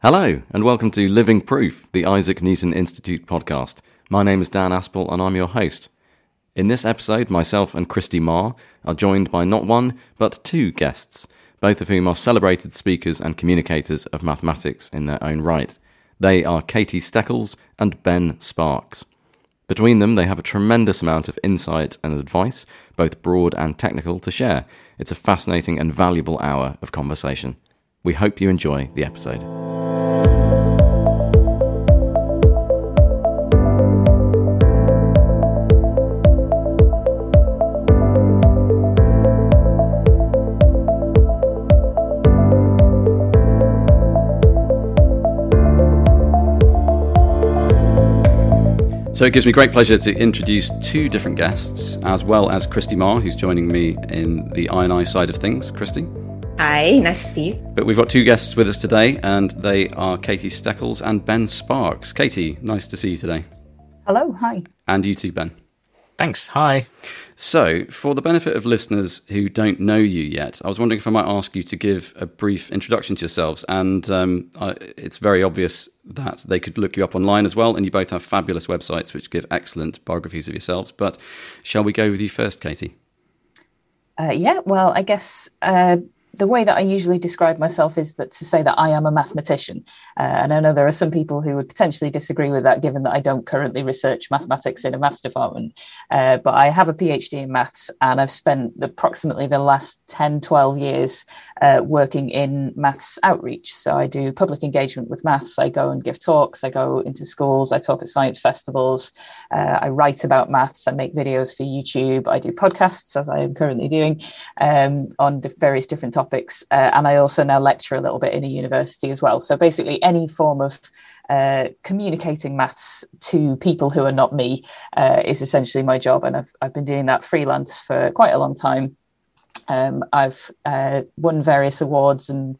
Hello, and welcome to Living Proof, the Isaac Newton Institute podcast. My name is Dan Aspel, and I'm your host. In this episode, myself and Christie Marr are joined by not one, but two guests, both of whom are celebrated speakers and communicators of mathematics in their own right. They are Katie Steckles and Ben Sparks. Between them, they have a tremendous amount of insight and advice, both broad and technical, to share. It's a fascinating and valuable hour of conversation. We hope you enjoy the episode. So it gives me great pleasure to introduce two different guests, as well as Christie Marr, who's joining me in the INI side of things. Christie? Hi, nice to see you. But we've got two guests with us today, and they are Katie Steckles and Ben Sparks. Katie, nice to see you today. Hello, hi. And you too, Ben. Thanks. Hi. So, for the benefit of listeners who don't know you yet, I was wondering if I might ask you to give a brief introduction to yourselves. And um, I, it's very obvious that they could look you up online as well, and you both have fabulous websites which give excellent biographies of yourselves. But shall we go with you first, Katie? Uh, yeah, well, I guess uh, the way that I usually describe myself is that to say that I am a mathematician. Uh, and I know there are some people who would potentially disagree with that, given that I don't currently research mathematics in a maths department. Uh, but I have a PhD in maths, and I've spent approximately the last 10, 12 years uh, working in maths outreach. So I do public engagement with maths. I go and give talks, I go into schools, I talk at science festivals, uh, I write about maths, I make videos for YouTube, I do podcasts, as I am currently doing, um, on various different topics topics. Uh, and I also now lecture a little bit in a university as well. So basically, any form of uh, communicating maths to people who are not me uh, is essentially my job. And I've, I've been doing that freelance for quite a long time. Um, I've uh, won various awards and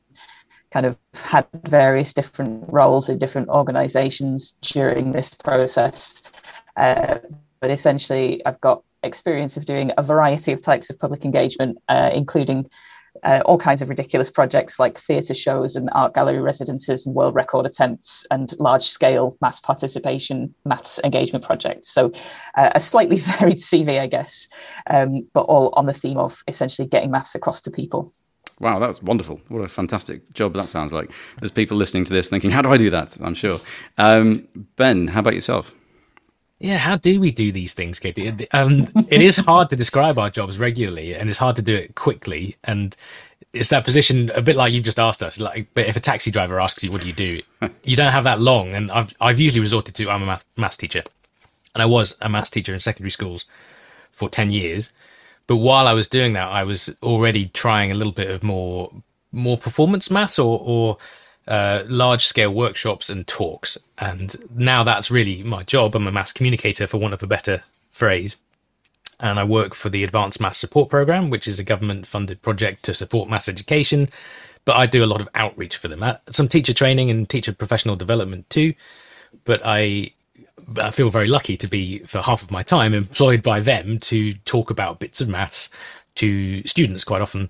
kind of had various different roles in different organizations during this process. Uh, but essentially, I've got experience of doing a variety of types of public engagement, uh, including uh, all kinds of ridiculous projects like theatre shows and art gallery residences and world record attempts and large scale mass participation maths engagement projects. So uh, a slightly varied CV, I guess, um, but all on the theme of essentially getting maths across to people. Wow, that was wonderful. What a fantastic job that sounds like. There's people listening to this thinking, how do I do that? I'm sure. Um, ben, how about yourself? Yeah, how do we do these things, Katie? Um, it is hard to describe our jobs regularly, and it's hard to do it quickly. And it's that position, a bit like you've just asked us. Like, but if a taxi driver asks you, "What do you do?" you don't have that long. And I've I've usually resorted to I'm a math, teacher, and I was a maths teacher in secondary schools for ten years. But while I was doing that, I was already trying a little bit of more more performance maths or or uh, large scale workshops and talks. And now that's really my job. I'm a maths communicator, for want of a better phrase. And I work for the Advanced Maths Support Program, which is a government funded project to support maths education. But I do a lot of outreach for them, uh, some teacher training and teacher professional development too. But I I feel very lucky to be, for half of my time, employed by them to talk about bits of maths to students quite often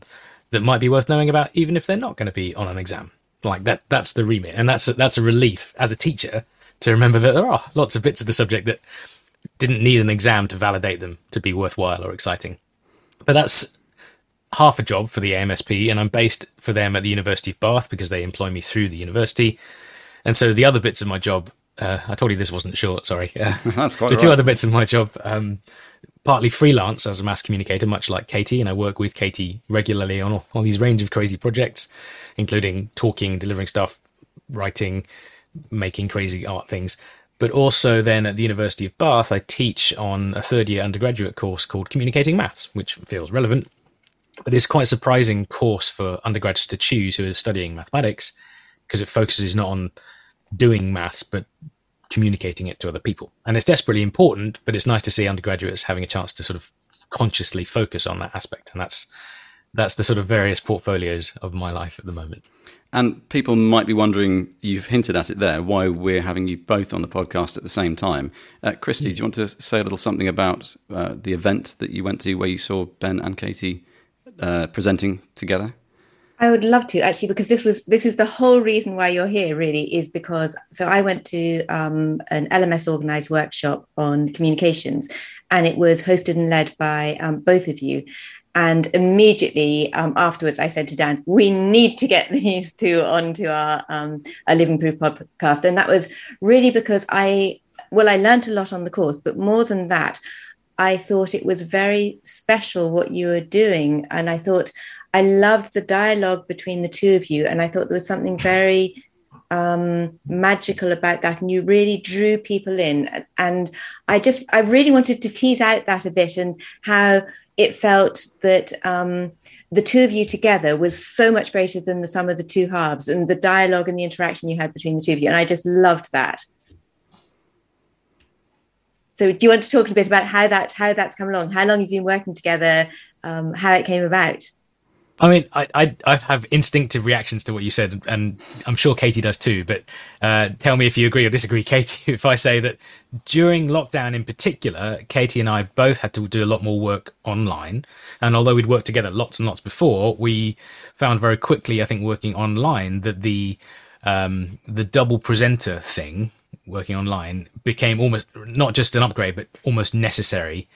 that might be worth knowing about, even if they're not going to be on an exam. Like that, that's the remit, and that's a, that's a relief as a teacher to remember that there are lots of bits of the subject that didn't need an exam to validate them to be worthwhile or exciting. But that's half a job for the AMSP, and I'm based for them at the University of Bath because they employ me through the university. And so the other bits of my job, uh, I told you this wasn't short. Sorry, uh, that's quite the right. two other bits of my job. Um, partly freelance as a maths communicator, much like Katie, and I work with Katie regularly on all these range of crazy projects, including talking, delivering stuff, writing, making crazy art things. But also then at the University of Bath, I teach on a third year undergraduate course called Communicating Maths, which feels relevant. But it's quite a surprising course for undergraduates to choose who are studying mathematics because it focuses not on doing maths, but communicating it to other people. And it's desperately important, but it's nice to see undergraduates having a chance to sort of consciously focus on that aspect. And that's that's the sort of various portfolios of my life at the moment. And people might be wondering, you've hinted at it there, why we're having you both on the podcast at the same time. Uh, Christie, do you want to say a little something about uh, the event that you went to where you saw Ben and Katie uh, presenting together? I would love to actually, because this was this is the whole reason why you're here. Really, is because so I went to um, an LMS organized workshop on communications, and it was hosted and led by um, both of you. And immediately um, afterwards, I said to Dan, "We need to get these two onto our um, our Living Proof podcast." And that was really because I well, I learned a lot on the course, but more than that, I thought it was very special what you were doing, and I thought I loved the dialogue between the two of you, and I thought there was something very um, magical about that, and you really drew people in. And I just, I really wanted to tease out that a bit and how it felt that um, the two of you together was so much greater than the sum of the two halves, and the dialogue and the interaction you had between the two of you. And I just loved that. So, do you want to talk a bit about how that how that's come along? How long you've been working together? Um, how it came about? I mean, I, I, I have instinctive reactions to what you said, and I'm sure Katie does too. But uh, tell me if you agree or disagree, Katie. If I say that during lockdown in particular, Katie and I both had to do a lot more work online, and although we'd worked together lots and lots before, we found very quickly, I think, working online that the um, the double presenter thing, working online, became almost not just an upgrade, but almost necessary,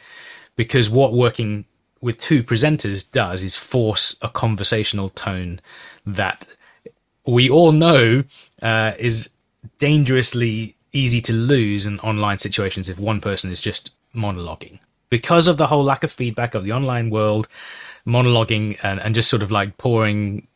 because what working with two presenters does is force a conversational tone that we all know uh, is dangerously easy to lose in online situations if one person is just monologuing. Because of the whole lack of feedback of the online world, monologuing and, and just sort of like pouring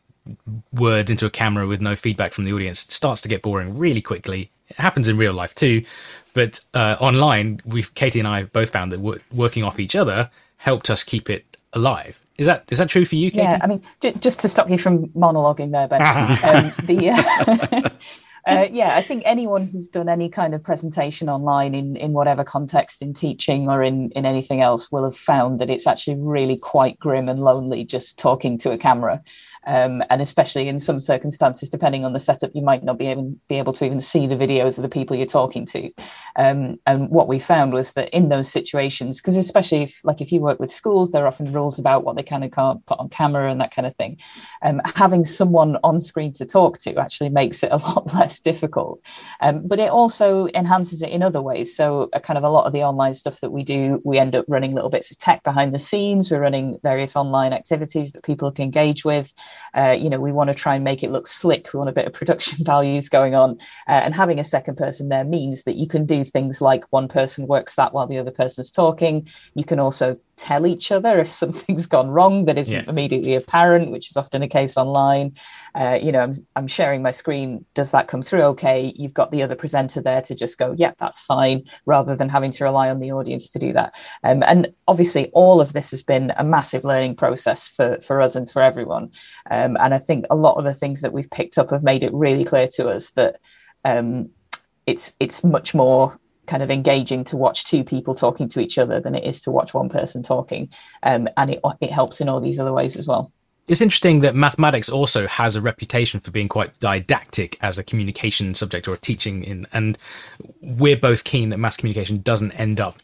words into a camera with no feedback from the audience starts to get boring really quickly. It happens in real life too, but uh, online, we Katie and I both found that working off each other helped us keep it alive. Is that is that true for you, Katie? Yeah, I mean, j- just to stop you from monologuing there, Ben. um, the uh, uh, yeah, I think anyone who's done any kind of presentation online in in whatever context, in teaching or in in anything else, will have found that it's actually really quite grim and lonely just talking to a camera. Um, and especially in some circumstances, depending on the setup, you might not be able, be able to even see the videos of the people you're talking to. Um, and what we found was that in those situations, because especially if, like if you work with schools, there are often rules about what they can and can't put on camera and that kind of thing. Um, having someone on screen to talk to actually makes it a lot less difficult. Um, but it also enhances it in other ways. So, a kind of a lot of the online stuff that we do, we end up running little bits of tech behind the scenes. We're running various online activities that people can engage with. Uh, you know, we want to try and make it look slick. We want a bit of production values going on. Uh, and having a second person there means that you can do things like one person works that while the other person's talking. You can also tell each other if something's gone wrong that isn't yeah. immediately apparent, which is often a case online. Uh, you know, I'm, I'm sharing my screen. Does that come through okay? You've got the other presenter there to just go, yeah, that's fine, rather than having to rely on the audience to do that. Um, and obviously, all of this has been a massive learning process for, for us and for everyone. Um, and I think a lot of the things that we've picked up have made it really clear to us that um, it's it's much more kind of engaging to watch two people talking to each other than it is to watch one person talking. Um, and it, it helps in all these other ways as well. It's interesting that mathematics also has a reputation for being quite didactic as a communication subject or a teaching in, and we're both keen that maths communication doesn't end up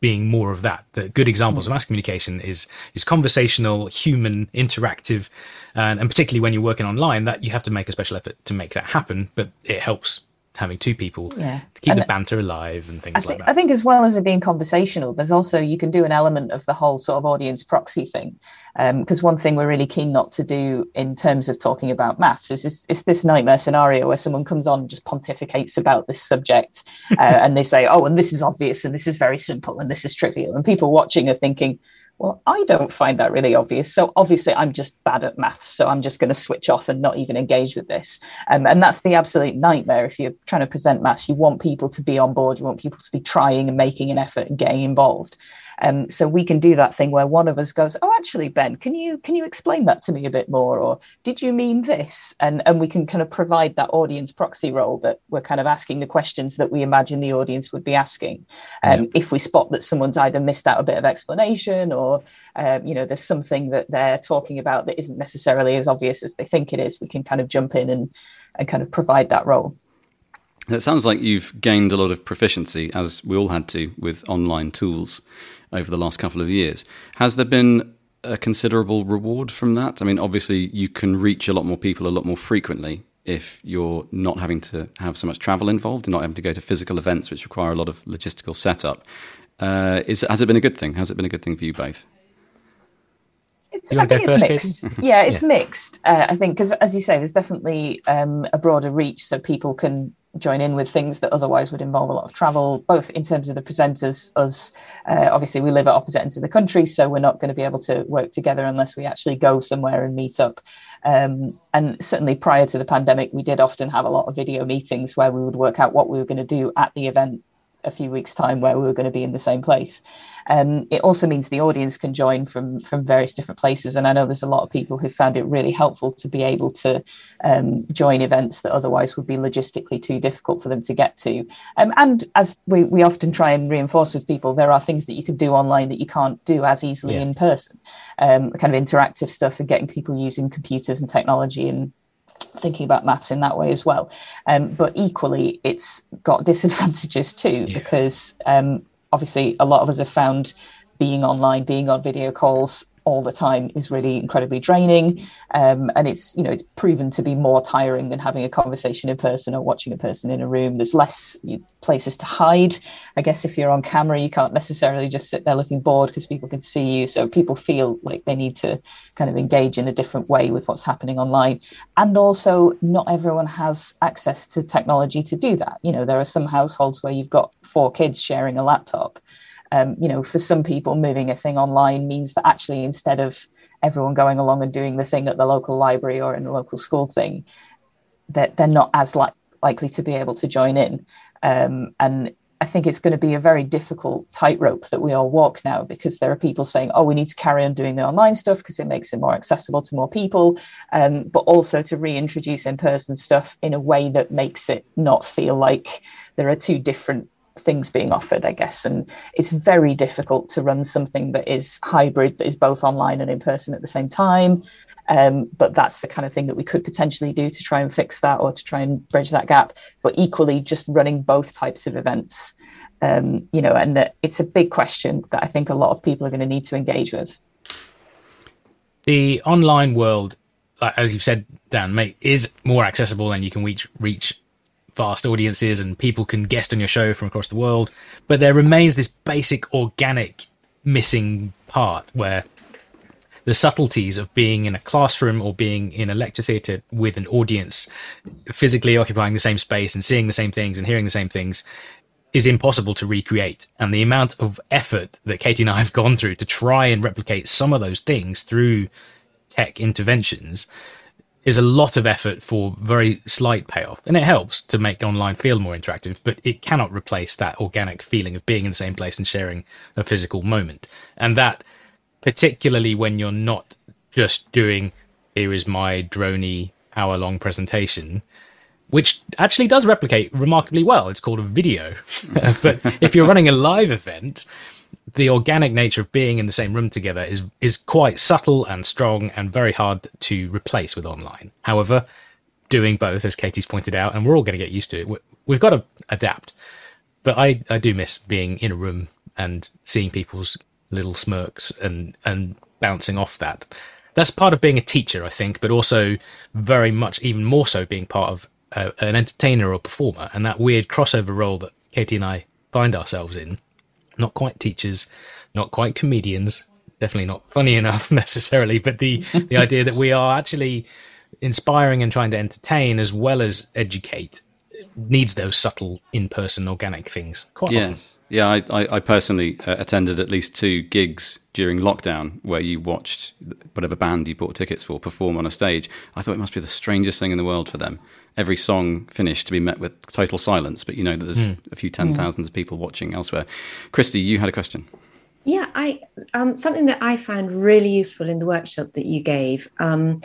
being more of that. The good examples of maths communication is is conversational, human, interactive, and, and particularly when you're working online, that you have to make a special effort to make that happen. But it helps having two people yeah. to keep and the banter alive and things think, like that. I think as well as it being conversational, there's also you can do an element of the whole sort of audience proxy thing. Because um, one thing we're really keen not to do in terms of talking about maths is this, it's this nightmare scenario where someone comes on and just pontificates about this subject uh, and they say, oh, and this is obvious and this is very simple and this is trivial. And people watching are thinking, well, I don't find that really obvious. So obviously, I'm just bad at maths. So I'm just going to switch off and not even engage with this. Um, and that's the absolute nightmare. If you're trying to present maths, you want people to be on board. You want people to be trying and making an effort and getting involved. Um, so we can do that thing where one of us goes, "Oh, actually, Ben, can you can you explain that to me a bit more?" Or "Did you mean this?" And and we can kind of provide that audience proxy role that we're kind of asking the questions that we imagine the audience would be asking. Um, yep. If we spot that someone's either missed out a bit of explanation or um, you know there's something that they're talking about that isn't necessarily as obvious as they think it is, we can kind of jump in and and kind of provide that role. It sounds like you've gained a lot of proficiency, as we all had to, with online tools over the last couple of years. Has there been a considerable reward from that? I mean, obviously, you can reach a lot more people a lot more frequently if you're not having to have so much travel involved and not having to go to physical events, which require a lot of logistical setup. Uh, is, has it been a good thing? Has it been a good thing for you both? It's, I think it's mixed. yeah, it's yeah. mixed. Uh, I think because, as you say, there's definitely um, a broader reach, so people can join in with things that otherwise would involve a lot of travel, both in terms of the presenters. Us, uh, obviously, we live at opposite ends of the country, so we're not going to be able to work together unless we actually go somewhere and meet up. Um, and certainly prior to the pandemic, we did often have a lot of video meetings where we would work out what we were going to do at the event a few weeks time where we were going to be in the same place. Um, it also means the audience can join from from various different places and i know there's a lot of people who found it really helpful to be able to um, join events that otherwise would be logistically too difficult for them to get to. Um, and as we, we often try and reinforce with people there are things that you can do online that you can't do as easily yeah. in person. Um, kind of interactive stuff and getting people using computers and technology and thinking about maths in that way as well. Um, but equally, it's got disadvantages too, yeah. because um, obviously a lot of us have found being online, being on video calls all the time is really incredibly draining. Um, and it's you know it's proven to be more tiring than having a conversation in person or watching a person in a room. There's less places to hide. I guess if you're on camera you can't necessarily just sit there looking bored because people can see you. So people feel like they need to kind of engage in a different way with what's happening online. And also not everyone has access to technology to do that. You know there are some households where you've got four kids sharing a laptop um, you know, for some people, moving a thing online means that actually instead of everyone going along and doing the thing at the local library or in the local school thing, that they're not as li- likely to be able to join in. Um, and I think it's going to be a very difficult tightrope that we all walk now because there are people saying, oh, we need to carry on doing the online stuff because it makes it more accessible to more people, um, but also to reintroduce in person stuff in a way that makes it not feel like there are two different things being offered, I guess. And it's very difficult to run something that is hybrid, that is both online and in person at the same time. Um, but that's the kind of thing that we could potentially do to try and fix that or to try and bridge that gap. But equally, just running both types of events, um, you know, and it's a big question that I think a lot of people are going to need to engage with. The online world, as you've said, Dan, mate, is more accessible and you can reach reach vast audiences and people can guest on your show from across the world. But there remains this basic organic missing part where the subtleties of being in a classroom or being in a lecture theatre with an audience physically occupying the same space and seeing the same things and hearing the same things is impossible to recreate. And the amount of effort that Katie and I have gone through to try and replicate some of those things through tech interventions is a lot of effort for very slight payoff. And it helps to make online feel more interactive, but it cannot replace that organic feeling of being in the same place and sharing a physical moment. And that, particularly when you're not just doing, here is my drony hour long presentation, which actually does replicate remarkably well. It's called a video. but if you're running a live event, the organic nature of being in the same room together is is quite subtle and strong and very hard to replace with online. However, doing both, as Katie's pointed out, and we're all going to get used to it. We've got to adapt. But I, I do miss being in a room and seeing people's little smirks and and bouncing off that. That's part of being a teacher, I think, but also very much, even more so, being part of a, an entertainer or performer, and that weird crossover role that Katie and I find ourselves in not quite teachers, not quite comedians, definitely not funny enough necessarily, but the the idea that we are actually inspiring and trying to entertain as well as educate needs those subtle in-person organic things quite yes. often. Yeah, I, I, I personally uh, attended at least two gigs during lockdown where you watched whatever band you bought tickets for perform on a stage. I thought it must be the strangest thing in the world for them. Every song finished to be met with total silence, but you know that there's mm. a few ten thousands mm. of people watching elsewhere. Christie, you had a question. Yeah, I um, something that I found really useful in the workshop that you gave. Um,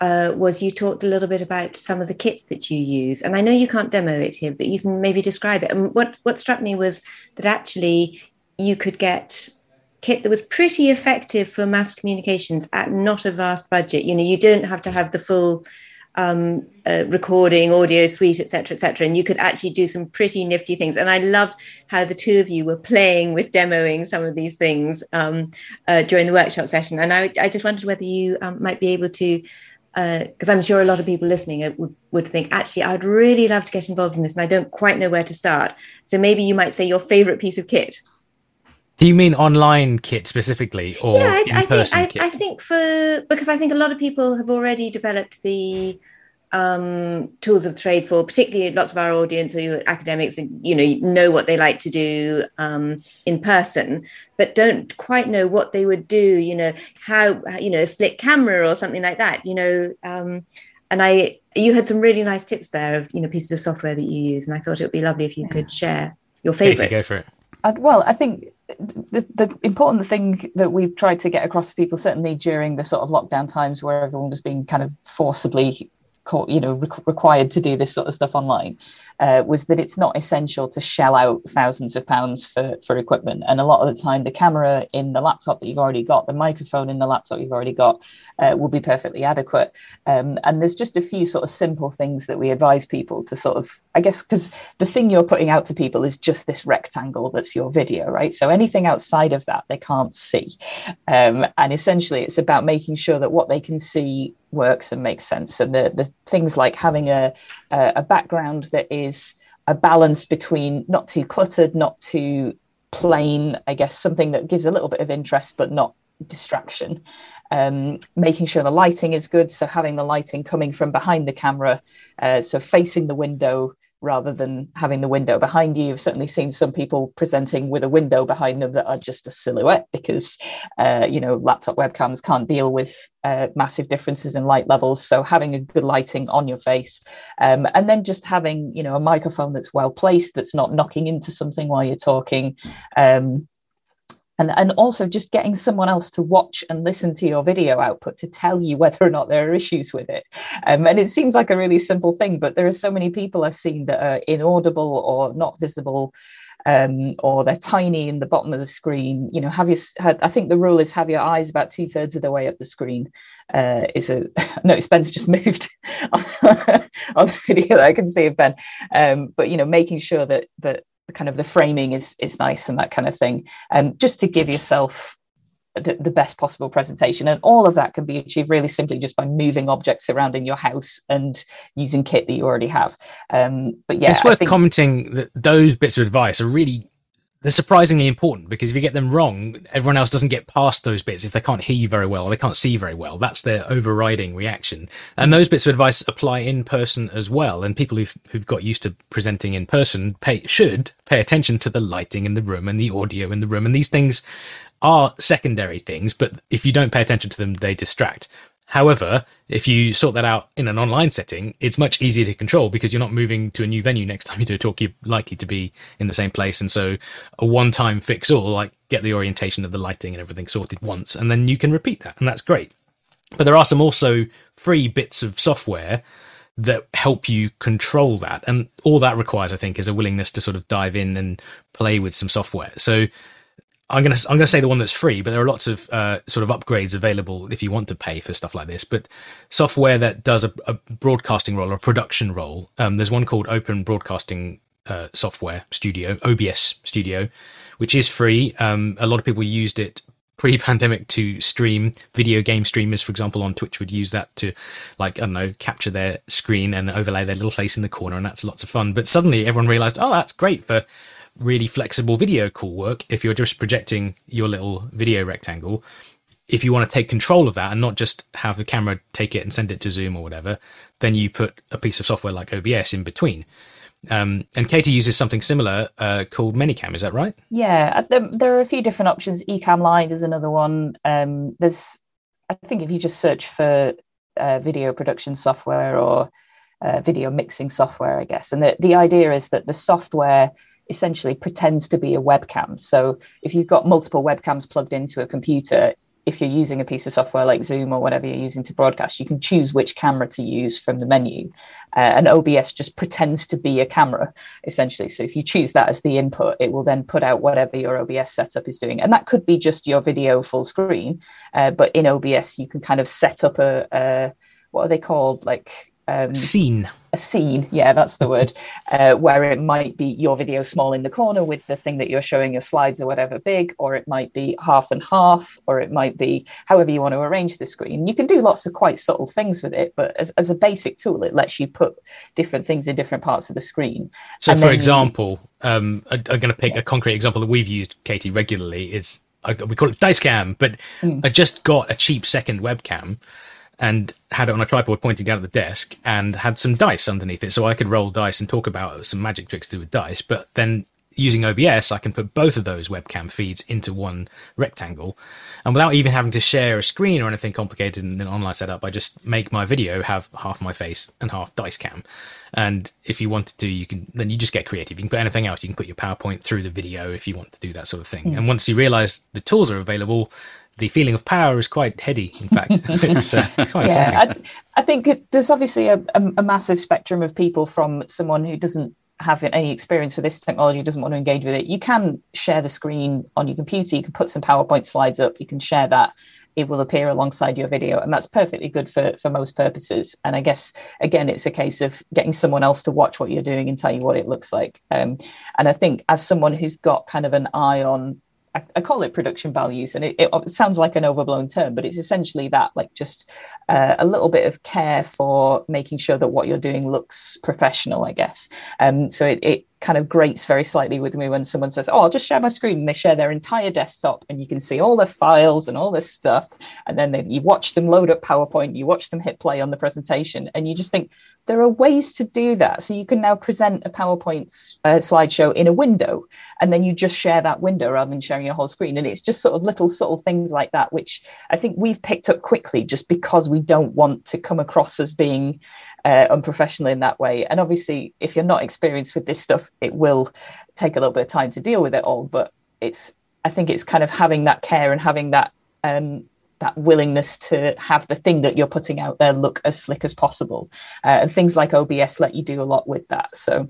uh, was you talked a little bit about some of the kit that you use, and I know you can't demo it here, but you can maybe describe it. And what what struck me was that actually you could get kit that was pretty effective for maths communications at not a vast budget. You know, you don't have to have the full um, uh, recording, audio suite, etc., etc. And you could actually do some pretty nifty things. And I loved how the two of you were playing with demoing some of these things um, uh, during the workshop session. And I, I just wondered whether you um, might be able to, because uh, I'm sure a lot of people listening would, would think, actually, I'd really love to get involved in this, and I don't quite know where to start. So maybe you might say your favorite piece of kit. Do you mean online kit specifically, or yeah, I, I think I, I, think for because I think a lot of people have already developed the um, tools of trade for, particularly lots of our audience who are academics and you know know what they like to do um, in person, but don't quite know what they would do. You know how you know a split camera or something like that. You know, um, and I you had some really nice tips there of you know pieces of software that you use, and I thought it would be lovely if you could share your favorites. Go for it. Uh, well, I think the, the important thing that we've tried to get across to people, certainly during the sort of lockdown times where everyone was being kind of forcibly you know re- required to do this sort of stuff online uh, was that it's not essential to shell out thousands of pounds for for equipment. And a lot of the time the camera in the laptop that you've already got the microphone in the laptop you've already got uh, will be perfectly adequate. Um, and there's just a few sort of simple things that we advise people to sort of i guess because the thing you're putting out to people is just this rectangle that's your video right? So anything outside of that they can't see. Um, and essentially it's about making sure that what they can see works and makes sense. And the, the things like having a, a background that is a balance between not too cluttered, not too plain, I guess, something that gives a little bit of interest but not distraction. Um, making sure the lighting is good. So having the lighting coming from behind the camera, uh, so facing the window rather than having the window behind you. You've certainly seen some people presenting with a window behind them that are just a silhouette because, uh, you know, laptop webcams can't deal with uh, massive differences in light levels. So having a good lighting on your face, um, and then just having, you know, a microphone that's well placed, that's not knocking into something while you're talking. Um, and and also just getting someone else to watch and listen to your video output to tell you whether or not there are issues with it um, and it seems like a really simple thing but there are so many people i've seen that are inaudible or not visible um, or they're tiny in the bottom of the screen. You know, have your. I think the rule is have your eyes about two thirds of the way up the screen. Uh, is a no. Spencer just moved on, on the video that I can see of Ben. Um, but you know, making sure that that the kind of the framing is is nice and that kind of thing. And um, just to give yourself the, the, best possible presentation. And all of that can be achieved really simply just by moving objects around in your house and using kit that you already have. Um, but yeah it's worth think- commenting that those bits of advice are really they're surprisingly important because if you get them wrong, everyone else doesn't get past those bits if they can't hear you very well or they can't see very well. That's their overriding reaction. And mm. those bits of advice apply in person as well. And people who've, who've got used to presenting in person pay, should pay attention to the lighting in the room and the audio in the room. And these things are secondary things, but if you don't pay attention to them, they distract. However, if you sort that out in an online setting, it's much easier to control because you're not moving to a new venue next time you do a talk. You're likely to be in the same place. And so a one time fix all, like get the orientation of the lighting and everything sorted once, and then you can repeat that. And that's great. But there are some also free bits of software that help you control that. And all that requires, I think, is a willingness to sort of dive in and play with some software. So I'm gonna I'm gonna say the one that's free, but there are lots of uh, sort of upgrades available if you want to pay for stuff like this. But software that does a, a broadcasting role or a production role, um, there's one called Open Broadcasting uh, Software Studio, OBS Studio, which is free. Um, a lot of people used it pre-pandemic to stream video game streamers for example on twitch would use that to like i don't know capture their screen and overlay their little face in the corner and that's lots of fun but suddenly everyone realized oh that's great for really flexible video call work if you're just projecting your little video rectangle. If you want to take control of that and not just have the camera take it and send it to Zoom or whatever, then you put a piece of software like OBS in between. Um, and Katie uses something similar uh, called Manycam. Is that right? Yeah, uh, there, there, are a few different options. Ecamm Live is another one. Um, there's, I think, if you just search for uh, video production software or uh, video mixing software, I guess, and the the idea is that the software essentially pretends to be a webcam. So if you've got multiple webcams plugged into a computer, if you're using a piece of software like Zoom or whatever you're using to broadcast, you can choose which camera to use from the menu. Uh, and OBS just pretends to be a camera, essentially. So if you choose that as the input, it will then put out whatever your OBS setup is doing. And that could be just your video full screen. Uh, but in OBS, you can kind of set up a, a what are they called? Like um, scene a scene yeah that's the word uh, where it might be your video small in the corner with the thing that you're showing your slides or whatever big or it might be half and half or it might be however you want to arrange the screen you can do lots of quite subtle things with it but as, as a basic tool it lets you put different things in different parts of the screen so and for example um, I, am going to pick yeah. a concrete example that we've used katie regularly is we call it dice cam but mm. i just got a cheap second webcam and had it on a tripod pointing down at the desk and had some dice underneath it so I could roll dice and talk about some magic tricks to do with dice. But then using OBS, I can put both of those webcam feeds into one rectangle. And without even having to share a screen or anything complicated in an online setup, I just make my video have half my face and half dice cam. And if you wanted to, you can then you just get creative. You can put anything else. You can put your PowerPoint through the video if you want to do that sort of thing. Mm. And once you realize the tools are available, the feeling of power is quite heady. In fact, it's uh, quite yeah, I, I, think there's obviously a, a, a, massive spectrum of people from someone who doesn't have any experience with this technology, doesn't want to engage with it. You can share the screen on your computer. You can put some PowerPoint slides up. You can share that. It will appear alongside your video, and that's perfectly good for for most purposes. And I guess again, it's a case of getting someone else to watch what you're doing and tell you what it looks like. Um, and I think as someone who's got kind of an eye on I, I, call it production values, and it, it, sounds like an overblown term, but it's essentially that like just uh, a little bit of care for making sure that what you're doing looks professional, I guess. Um, so it, it kind of grates very slightly with me when someone says, "Oh, I'll just share my screen," and they share their entire desktop, and you can see all their files and all this stuff, and then they, you watch them load up PowerPoint, you watch them hit play on the presentation, and you just think there are ways to do that. So you can now present a PowerPoint uh, slideshow in a window, and then you just share that window rather than sharing your whole screen, and it's just sort of little subtle things like that, which I think we've picked up quickly, just because we don't want to come across as being uh, unprofessional in that way. And obviously, if you're not experienced with this stuff, it will take a little bit of time to deal with it all. But it's, I think it's kind of having that care and having that um, that willingness to have the thing that you're putting out there look as slick as possible. Uh, and things like OBS let you do a lot with that. So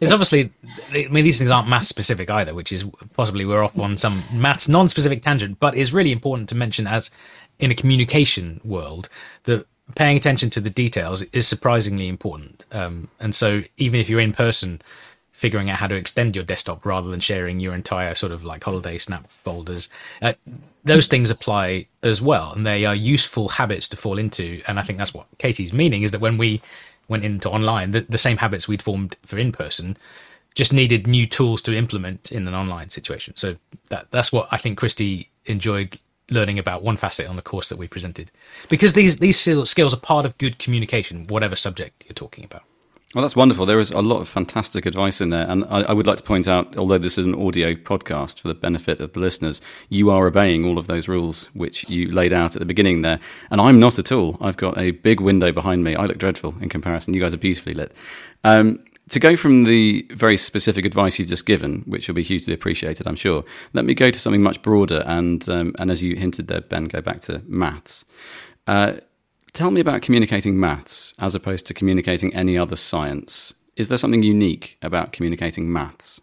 it's, it's obviously, I mean, these things aren't math specific either, which is possibly we're off on some maths non specific tangent, but it's really important to mention as in a communication world that paying attention to the details is surprisingly important. Um, and so even if you're in person, figuring out how to extend your desktop rather than sharing your entire sort of like holiday snap folders, uh, those things apply as well, and they are useful habits to fall into. And I think that's what Katie's meaning is that when we went into online, the, the same habits we'd formed for in person just needed new tools to implement in an online situation. So that that's what I think Christie enjoyed learning about one facet on the course that we presented because these these skills are part of good communication whatever subject you're talking about well that's wonderful. There is a lot of fantastic advice in there. And I, I, would like to point out although this is an audio podcast for the benefit of the listeners you are obeying all of those rules which you laid out at the beginning there. And i'm not at all. I've got a big window behind me. I look dreadful in comparison. You guys are beautifully lit. Um, to go from the very specific advice you've just given, which will be hugely appreciated, I'm sure, let me go to something much broader. And, um, and as you hinted there, Ben, go back to maths. Uh, tell me about communicating maths as opposed to communicating any other science. Is there something unique about communicating maths?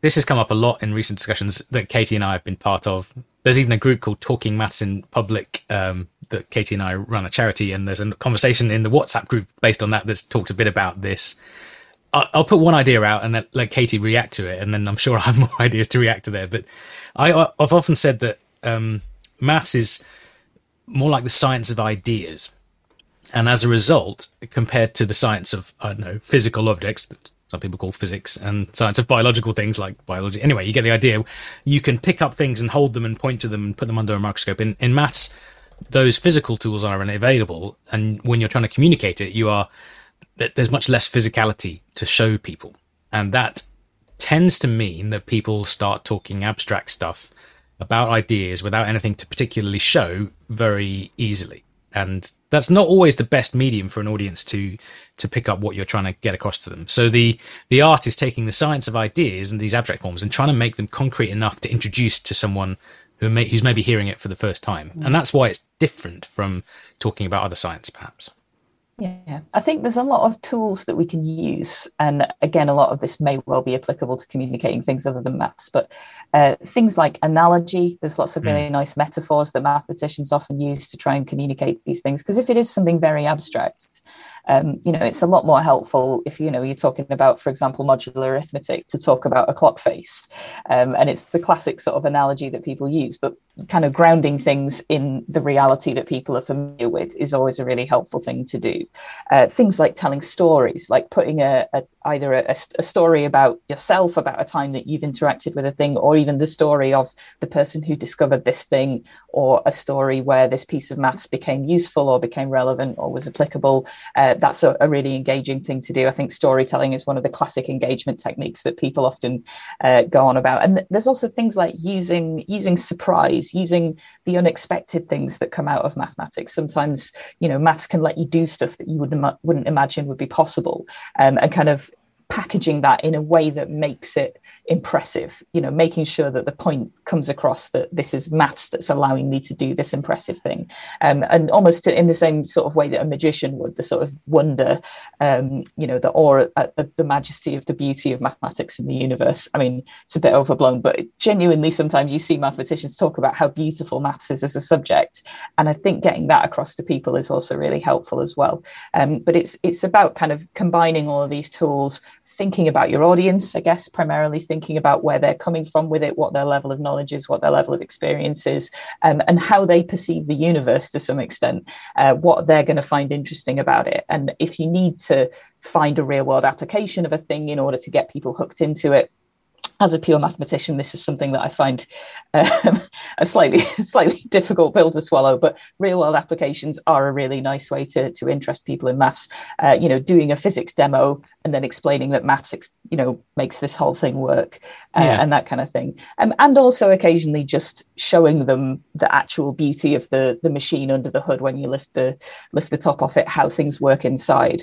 This has come up a lot in recent discussions that Katie and I have been part of. There's even a group called Talking Maths in Public um, that Katie and I run a charity, and there's a conversation in the WhatsApp group based on that that's talked a bit about this. I'll put one idea out and let, let Katie react to it, and then I'm sure I'll have more ideas to react to there. But I, have often said that um, maths is more like the science of ideas, and as a result, compared to the science of I don't know physical objects that some people call physics and science of biological things like biology. Anyway, you get the idea. You can pick up things and hold them and point to them and put them under a microscope. In in maths, those physical tools are unavailable, and when you're trying to communicate it, you are there's much less physicality to show people. And that tends to mean that people start talking abstract stuff about ideas without anything to particularly show very easily. And that's not always the best medium for an audience to to pick up what you're trying to get across to them. So the the art is taking the science of ideas and these abstract forms and trying to make them concrete enough to introduce to someone who may, who's maybe hearing it for the first time. And that's why it's different from talking about other science, perhaps. Yeah, I think there's a lot of tools that we can use. And again, a lot of this may well be applicable to communicating things other than maths, but uh, things like analogy, there's lots of really mm. nice metaphors that mathematicians often use to try and communicate these things. Because if it is something very abstract, um, you know, it's a lot more helpful if, you know, you're talking about, for example, modular arithmetic to talk about a clock face. Um, and it's the classic sort of analogy that people use. But kind of grounding things in the reality that people are familiar with is always a really helpful thing to do. Uh, things like telling stories, like putting a, a either a, a, story about yourself, about a time that you've interacted with a thing, or even the story of the person who discovered this thing, or a story where this piece of maths became useful or became relevant or was applicable. Uh, that's a, a, really engaging thing to do. I think storytelling is one of the classic engagement techniques that people often uh, go on about. And th- there's also things like using using surprise using the unexpected things that come out of mathematics. Sometimes, you know, maths can let you do stuff that you wouldn't, wouldn't imagine would be possible um, and kind of packaging that in a way that makes it impressive you know making sure that the point comes across that this is maths that's allowing me to do this impressive thing. Um, and almost in the same sort of way that a magician would the sort of wonder um, you know the awe at the, the, majesty of the beauty of mathematics in the universe. I mean it's a bit overblown but genuinely sometimes you see mathematicians talk about how beautiful maths is as a subject. And i think getting that across to people is also really helpful as well. Um, but it's it's about kind of combining all of these tools thinking about your audience, I guess, primarily thinking about where they're coming from with it, what their level of knowledge is, what their level of experience is, um, and how they perceive the universe to some extent, uh, what they're going to find interesting about it. And if you need to find a real world application of a thing in order to get people hooked into it, as a pure mathematician, this is something that I find um, a slightly slightly difficult pill to swallow. But real world applications are a really nice way to to interest people in maths. Uh, you know, doing a physics demo and then explaining that maths, you know, makes this whole thing work uh, yeah. and that kind of thing. Um, and also occasionally just showing them the actual beauty of the the machine under the hood when you lift the lift the top off it, how things work inside.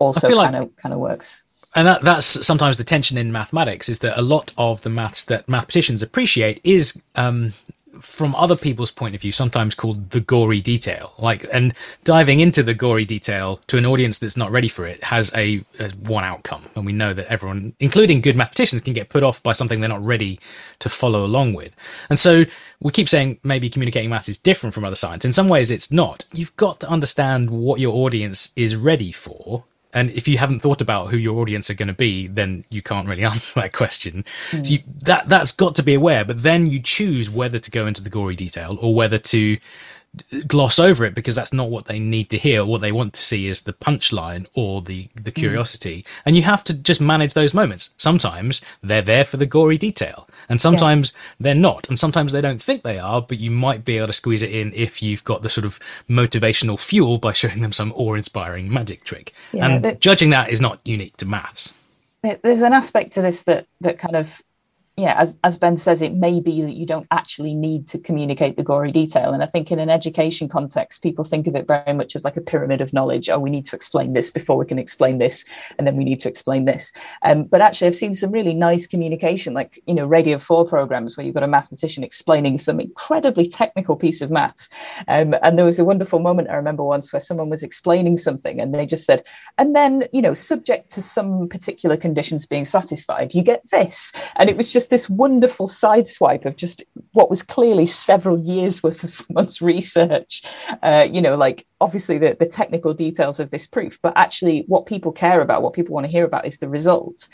Also, kind of kind of works and that, that's sometimes the tension in mathematics is that a lot of the maths that mathematicians appreciate is um, from other people's point of view sometimes called the gory detail. Like and diving into the gory detail to an audience that's not ready for it has a, a, one outcome. And we know that everyone including good mathematicians can get put off by something they're not ready to follow along with. And so we keep saying maybe communicating maths is different from other science. In some ways it's not. You've got to understand what your audience is ready for and if you haven't thought about who your audience are going to be, then you can't really answer that question. Mm. So you, that that's got to be aware. But then you choose whether to go into the gory detail or whether to gloss over it because that's not what they need to hear. What they want to see is the punchline or the the hmm. curiosity, mm. and you have to just manage those moments. Sometimes they're there for the gory detail, and sometimes yeah. they're not, and sometimes they don't think they are. But you might be able to squeeze it in if you've got the sort of motivational fuel by showing them some awe-inspiring magic trick. Yeah, and judging that is not unique to maths. There's an aspect to this that that kind of yeah, as, as Ben says, it may be that you don't actually need to communicate the gory detail. And I think in an education context, people think of it very much as like a pyramid of knowledge. Oh, we need to explain this before we can explain this, and then we need to explain this. Um, but actually, I've seen some really nice communication, like you know, Radio Four programs where you've got a mathematician explaining some incredibly technical piece of maths. Um, and there was a wonderful moment I remember once where someone was explaining something, and they just said, and then you know, subject to some particular conditions being satisfied, you get this, and it was this wonderful sideswipe of just what was clearly several years worth of someone's research. Uh, you know, like obviously the, the technical details of this proof, but actually what people care about, what people want to hear about is the result.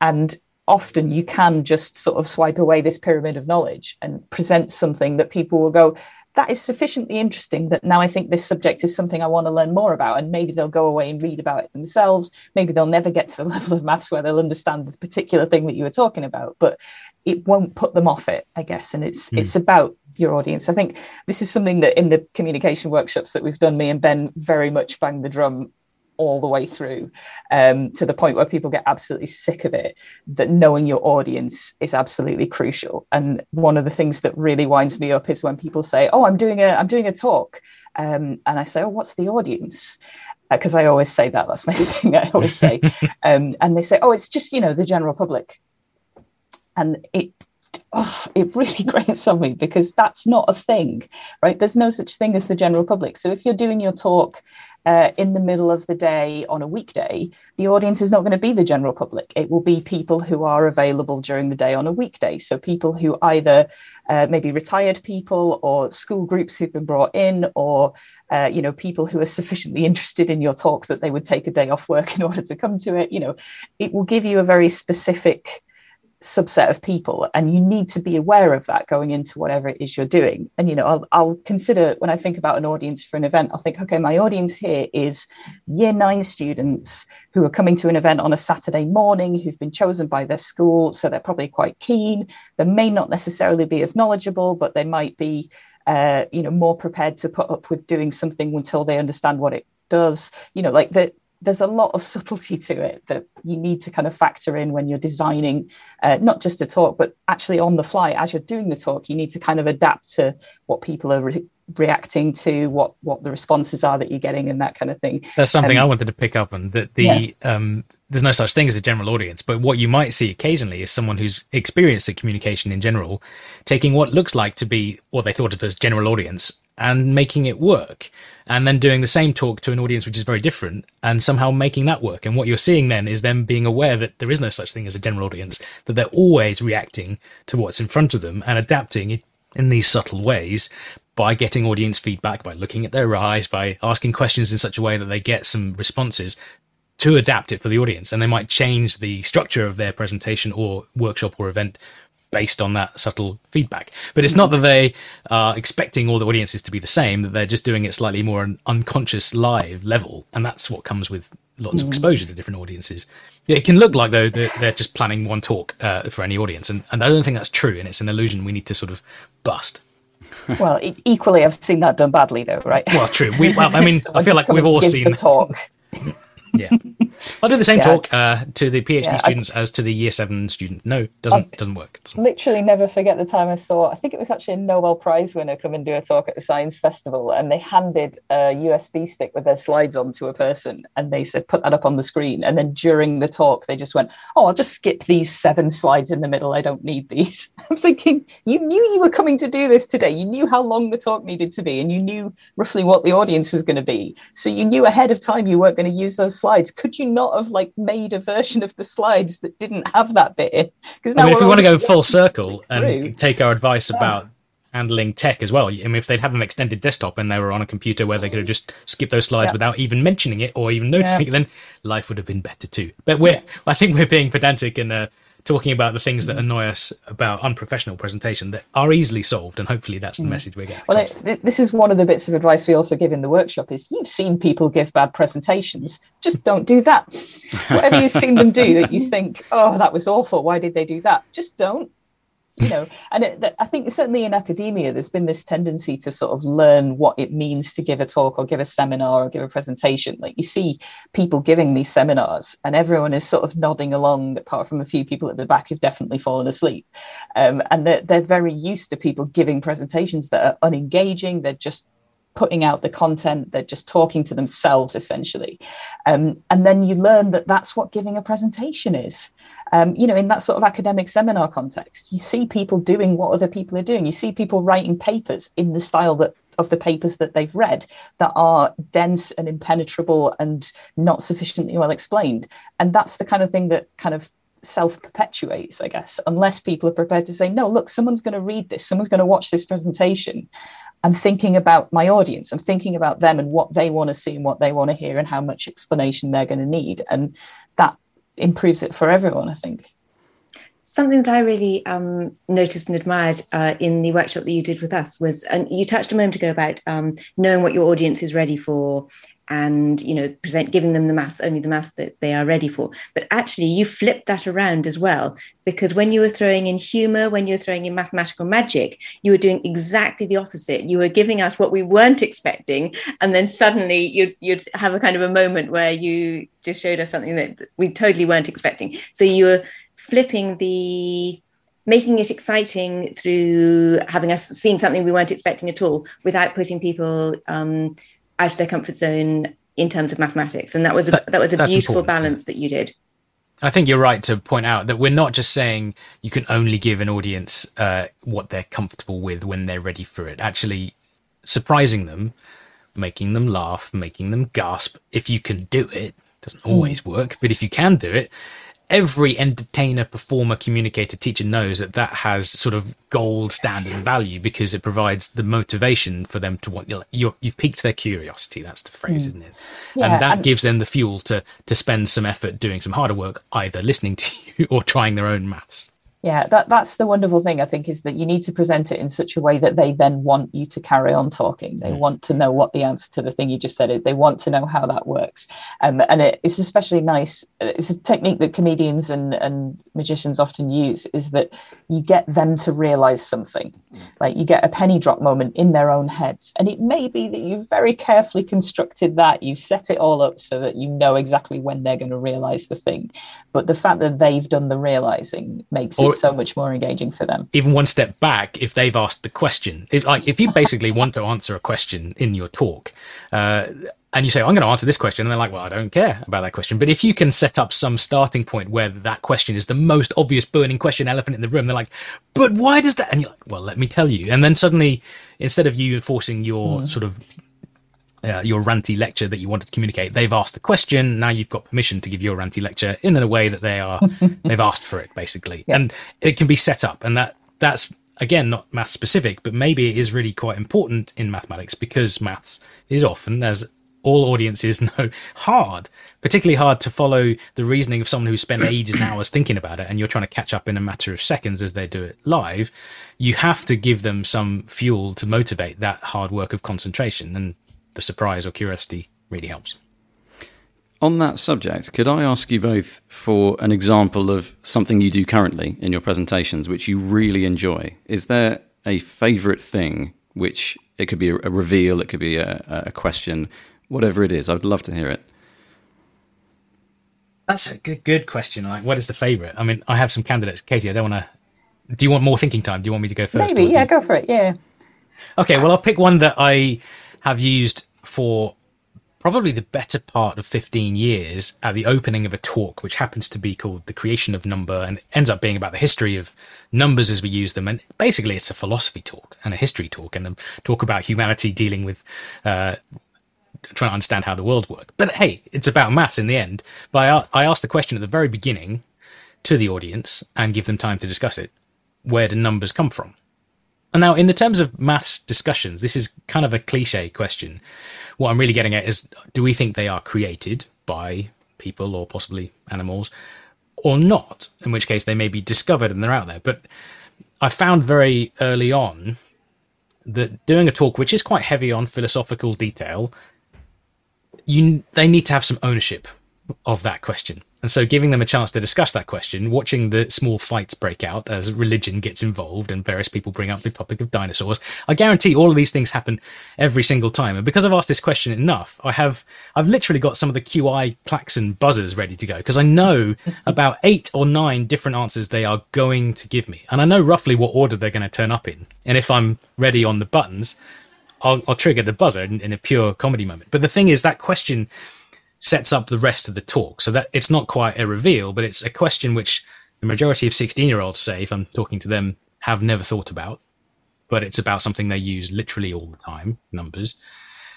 And often you can just sort of swipe away this pyramid of knowledge and present something that people will go, that is sufficiently interesting that now I think this subject is something I want to learn more about. And maybe they'll go away and read about it themselves. Maybe they'll never get to the level of maths where they'll understand the particular thing that you were talking about, but it won't put them off it, I guess. And it's mm. it's about your audience. I think this is something that in the communication workshops that we've done, me and Ben very much bang the drum all the way through um, to the point where people get absolutely sick of it that knowing your audience is absolutely crucial. And one of the things that really winds me up is when people say oh i'm doing a i'm doing a talk. Um, and i say oh what's the audience? Because uh, i always say that that's my thing i always say. Um, and they say oh it's just you know the general public. And it oh, it really grates on me because that's not a thing, right? There's no such thing as the general public. So if you're doing your talk uh, in the middle of the day on a weekday, the audience is not going to be the general public. It will be people who are available during the day on a weekday. So people who either uh, maybe retired people or school groups who've been brought in, or uh, you know people who are sufficiently interested in your talk that they would take a day off work in order to come to it. You know, it will give you a very specific subset of people and you need to be aware of that going into whatever it is you're doing. And you know I'll, I'll, consider when i think about an audience for an event i'll think okay my audience here is year nine students who are coming to an event on a saturday morning who've been chosen by their school so they're probably quite keen. They may not necessarily be as knowledgeable but they might be uh, you know more prepared to put up with doing something until they understand what it does. You know like the there's a lot of subtlety to it that you need to kind of factor in when you're designing uh, not just a talk but actually on the fly as you're doing the talk you need to kind of adapt to what people are re- reacting to what what the responses are that you're getting and that kind of thing that's something um, i wanted to pick up on that the yeah. um, there's no such thing as a general audience but what you might see occasionally is someone who's experienced at communication in general taking what looks like to be what they thought of as general audience and making it work and then doing the same talk to an audience which is very different and somehow making that work. And what you're seeing then is them being aware that there is no such thing as a general audience, that they're always reacting to what's in front of them and adapting in these subtle ways by getting audience feedback, by looking at their eyes, by asking questions in such a way that they get some responses to adapt it for the audience. And they might change the structure of their presentation or workshop or event based on that subtle feedback. But it's not that they are expecting all the audiences to be the same, that they're just doing it slightly more an unconscious live level. And that's what comes with lots mm. of exposure to different audiences. It can look like, though, that they're just planning one talk uh, for any audience. And, and I don't think that's true. And it's an illusion we need to sort of bust. well, equally, I've seen that done badly, though, right? Well, true. We, well, I mean, I feel like we've all seen the talk. yeah. I'll do the same yeah. talk uh, to the PhD yeah, students I, as to the year seven student. No, doesn't i doesn't work. Doesn't literally never forget the time I saw. I think it was actually a Nobel Prize winner come and do a talk at the Science Festival, and they handed a USB stick with their slides on to a person, and they said, "Put that up on the screen." And then during the talk, they just went, "Oh, I'll just skip these seven slides in the middle. I don't need these." I'm thinking, you knew you were coming to do this today. You knew how long the talk needed to be, and you knew roughly what the audience was going to be. So you knew ahead of time you weren't going to use those slides. Could you not have like made a version of the slides that didn't have that bit in? Because I mean, if we want to go full circle and take our advice yeah. about handling tech as well. I mean, if they'd had an extended desktop and they were on a computer where they could have just skipped those slides yeah. without even mentioning it or even noticing yeah. it, then life would have been better too. But we're, I think we're being pedantic and uh, talking about the things that annoy us about unprofessional presentation that are easily solved and hopefully that's the mm. message we're getting well it, this is one of the bits of advice we also give in the workshop is you've seen people give bad presentations. Just don't do that. Whatever you've seen them do that you think oh that was awful. Why did they do that? Just don't you know and it, i think certainly in academia there's been this tendency to sort of learn what it means to give a talk or give a seminar or give a presentation. Like you see people giving these seminars and everyone is sort of nodding along apart from a few people at the back who've definitely fallen asleep. Um, and they're, they're very used to people giving presentations that are unengaging. They're just putting out the content they're just talking to themselves essentially. Um, and then you learn that that's what giving a presentation is. Um, you know in that sort of academic seminar context you see people doing what other people are doing. You see people writing papers in the style that of the papers that they've read that are dense and impenetrable and not sufficiently well explained. And that's the kind of thing that kind of self perpetuates, I guess, unless people are prepared to say, no, look, someone's going to read this, someone's going to watch this presentation. I'm thinking about my audience, I'm thinking about them and what they want to see and what they want to hear and how much explanation they're going to need. And that improves it for everyone, I think. Something that I really um, noticed and admired uh, in the workshop that you did with us was, and you touched a moment ago about um, knowing what your audience is ready for and you know present giving them the maths only the maths that they are ready for. But actually you flipped that around as well because when you were throwing in humor when you were throwing in mathematical magic you were doing exactly the opposite. You were giving us what we weren't expecting and then suddenly you'd, you'd have a kind of a moment where you just showed us something that we totally weren't expecting. So you were flipping the making it exciting through having us seeing something we weren't expecting at all without putting people um, out of their comfort zone in terms of mathematics and that was a that, that was a beautiful balance that you did I think you're right to point out that we're not just saying you can only give an audience uh, what they're comfortable with when they're ready for it. Actually, surprising them, making them laugh, making them gasp. If you can do it, doesn't always mm. work, but if you can do it, every entertainer, performer, communicator, teacher knows that that has sort of gold standard value because it provides the motivation for them to want you you've piqued their curiosity. That's the phrase, mm. isn't it? Yeah, and that and- gives them the fuel to to spend some effort doing some harder work, either listening to you or trying their own maths yeah that that's the wonderful thing i think is that you need to present it in such a way that they then want you to carry on talking. They want to know what the answer to the thing you just said is, they want to know how that works. Um, and it, it's especially nice it's a technique that comedians and, and magicians often use is that you get them to realize something. Mm. like you get a penny drop moment in their own heads and it may be that you've very carefully constructed that. You've set it all up so that you know exactly when they're going to realize the thing. But the fact that they've done the realizing makes or, so much more engaging for them. Even one step back, if they've asked the question, if, like if you basically want to answer a question in your talk, uh, and you say, I'm going to answer this question. And they're like, well, I don't care about that question. But if you can set up some starting point where that question is the most obvious burning question elephant in the room, they're like, but why does that? And you're like, well, let me tell you. And then suddenly, instead of you enforcing your mm. sort of uh, your ranty lecture that you wanted to communicate. They've asked the question. Now you've got permission to give your ranty lecture in a way that they are they've asked for it, basically. Yeah. And it can be set up, and that that's again not math specific, but maybe it is really quite important in mathematics because maths is often, as all audiences know, hard. Particularly hard to follow the reasoning of someone who spent ages and hours thinking about it, and you're trying to catch up in a matter of seconds as they do it live. You have to give them some fuel to motivate that hard work of concentration, and the surprise or curiosity really helps. On that subject, could I ask you both for an example of something you do currently in your presentations which you really enjoy? Is there a favourite thing which it could be a reveal, it could be a, a question, whatever it is? I would love to hear it. That's a good, good question. Like, what is the favourite? I mean, I have some candidates. Katie, I don't want to. Do you want more thinking time? Do you want me to go first? Maybe, yeah, go for it. Yeah. Okay, well, I'll pick one that I have used for probably the better part of 15 years at the opening of a talk, which happens to be called The Creation of Number and ends up being about the history of numbers as we use them. And basically, it's a philosophy talk and a history talk and a talk about humanity dealing with, uh, trying to understand how the world works. But hey, it's about maths in the end. But I, I asked the question at the very beginning to the audience and give them time to discuss it. Where do numbers come from? Now, in the terms of maths discussions, this is kind of a cliche question. What I'm really getting at is do we think they are created by people or possibly animals or not? In which case, they may be discovered and they're out there. But I found very early on that doing a talk which is quite heavy on philosophical detail, you they need to have some ownership of that question. And so giving them a chance to discuss that question, watching the small fights break out as religion gets involved and various people bring up the topic of dinosaurs, I guarantee all of these things happen every single time. And because I've asked this question enough, I have, I've literally got some of the QI klaxon buzzers ready to go because I know about eight or nine different answers they are going to give me. And I know roughly what order they're going to turn up in. And if I'm ready on the buttons, I'll, I'll trigger the buzzer in, in a pure comedy moment. But the thing is that question, sets up the rest of the talk. So that it's not quite a reveal, but it's a question which the majority of 16 year olds say, if I'm talking to them, have never thought about. But it's about something they use literally all the time, numbers.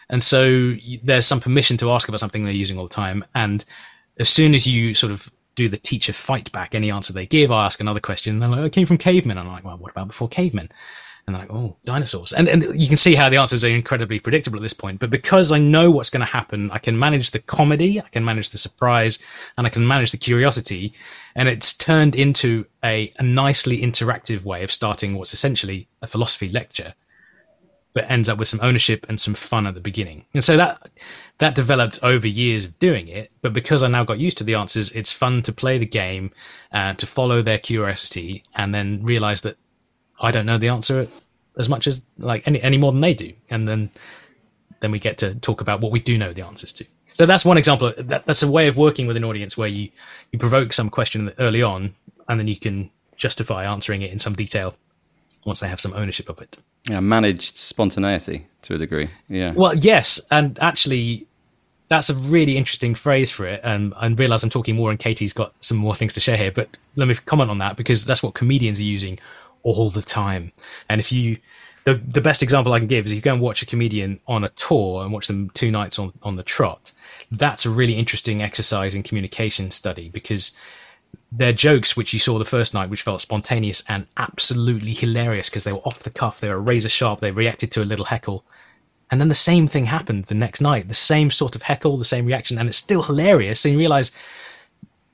And so there's some permission to ask about something they're using all the time. And as soon as you sort of do the teacher fight back any answer they give, I ask another question. And they're like, oh, it came from cavemen. And I'm like, well, what about before cavemen? And like, oh, dinosaurs. And, and you can see how the answers are incredibly predictable at this point. But because I know what's going to happen, I can manage the comedy, I can manage the surprise, and I can manage the curiosity. And it's turned into a, a nicely interactive way of starting what's essentially a philosophy lecture, but ends up with some ownership and some fun at the beginning. And so that, that developed over years of doing it. But because I now got used to the answers, it's fun to play the game and to follow their curiosity and then realize that I don't know the answer as much as like any any more than they do, and then then we get to talk about what we do know the answers to. So that's one example. That, that's a way of working with an audience where you you provoke some question early on, and then you can justify answering it in some detail once they have some ownership of it. Yeah, managed spontaneity to a degree. Yeah. Well, yes, and actually, that's a really interesting phrase for it. And I realize I'm talking more and Katie's got some more things to share here, but let me comment on that because that's what comedians are using all the time. And if you, the, the best example I can give is if you go and watch a comedian on a tour and watch them two nights on, on the trot, that's a really interesting exercise in communication study because their jokes, which you saw the first night, which felt spontaneous and absolutely hilarious because they were off the cuff, they were razor sharp, they reacted to a little heckle. And then the same thing happened the next night, the same sort of heckle, the same reaction, and it's still hilarious. And you realize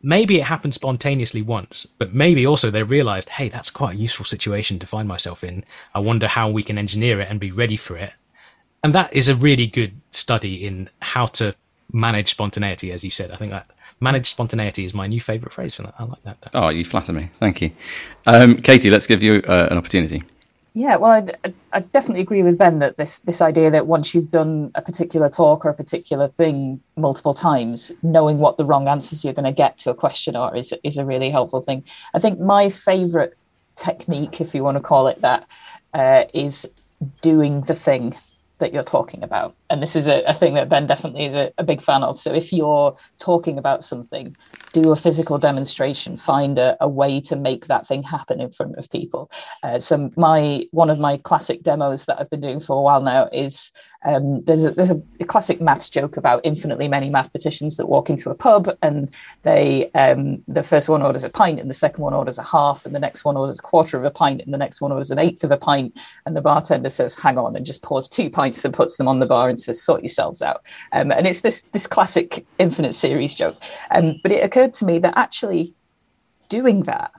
maybe it happened spontaneously once, but maybe also they realized, hey, that's quite a useful situation to find myself in. I wonder how we can engineer it and be ready for it. And that is a really good study in how to manage spontaneity, as you said. I think that manage spontaneity is my new favorite phrase for that. I like that. Oh, you flatter me. Thank you. Um, Katie, let's give you uh, an opportunity. Yeah, well, I, I definitely agree with Ben that this this idea that once you've done a particular talk or a particular thing multiple times, knowing what the wrong answers you're going to get to a question are is is a really helpful thing. I think my favourite technique, if you want to call it that, uh, is doing the thing that you're talking about. And this is a, a thing that Ben definitely is a, a, big fan of. So if you're talking about something, do a physical demonstration, find a, a way to make that thing happen in front of people. Uh, so my one of my classic demos that I've been doing for a while now is um, there's a, there's a, classic maths joke about infinitely many mathematicians that walk into a pub and they um, the first one orders a pint and the second one orders a half and the next one orders a quarter of a pint and the next one orders an eighth of a pint. And the bartender says hang on and just pours two pints and puts them on the bar and says sort yourselves out. Um, and it's this this classic infinite series joke. Um, but it occurred to me that actually doing that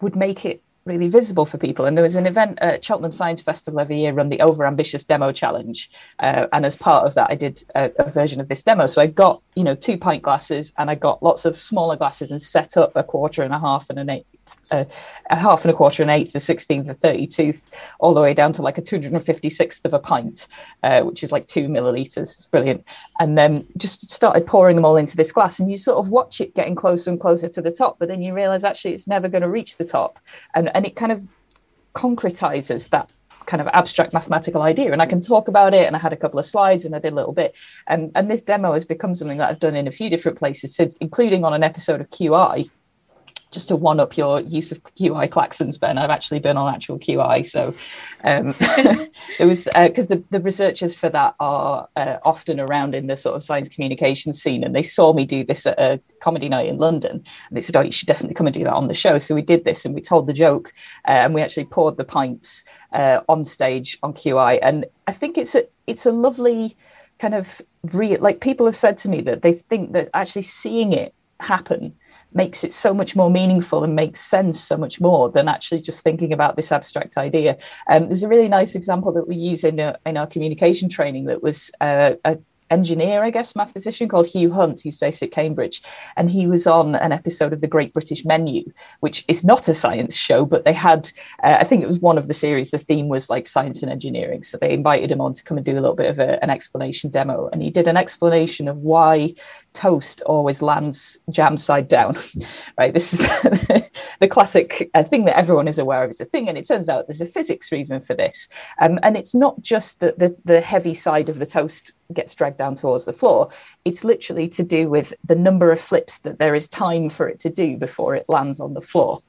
would make it really visible for people. And there was an event at Cheltenham Science Festival every year run the Over Ambitious Demo Challenge. Uh, and as part of that, I did a, a, version of this demo. So I got, you know, two pint glasses and I got lots of smaller glasses and set up a quarter and a half and an eight, a, a, half and a quarter, an eighth, the 16th, the 32th, all the way down to like a 256th of a pint, uh, which is like two milliliters. It's brilliant. And then just started pouring them all into this glass, and you sort of watch it getting closer and closer to the top, but then you realize actually it's never going to reach the top. And, and it kind of concretizes that kind of abstract mathematical idea and I can talk about it and I had a couple of slides and I did a little bit and and this demo has become something that I've done in a few different places since including on an episode of QI just to one up your use of QI klaxons, Ben, I've actually been on actual QI. So um, it was because uh, the, the researchers for that are uh, often around in the sort of science communication scene. And they saw me do this at a comedy night in London. And they said, Oh, you should definitely come and do that on the show. So we did this and we told the joke uh, and we actually poured the pints uh, on stage on QI. And I think it's a, it's a lovely kind of re- like people have said to me that they think that actually seeing it happen makes it so much more meaningful and makes sense so much more than actually just thinking about this abstract idea. Um, there's a really nice example that we use in, a, in our communication training that was uh, a engineer, I guess, mathematician called Hugh Hunt, who's based at Cambridge. And he was on an episode of The Great British Menu, which is not a science show, but they had, uh, I think it was one of the series, the theme was like science and engineering. So they invited him on to come and do a little bit of a, an explanation demo. And he did an explanation of why toast always lands jam side down, right? This is the classic uh, thing that everyone is aware of is a thing. And it turns out there's a physics reason for this. Um, and it's not just that the, the heavy side of the toast gets dragged down towards the floor. It's literally to do with the number of flips that there is time for it to do before it lands on the floor.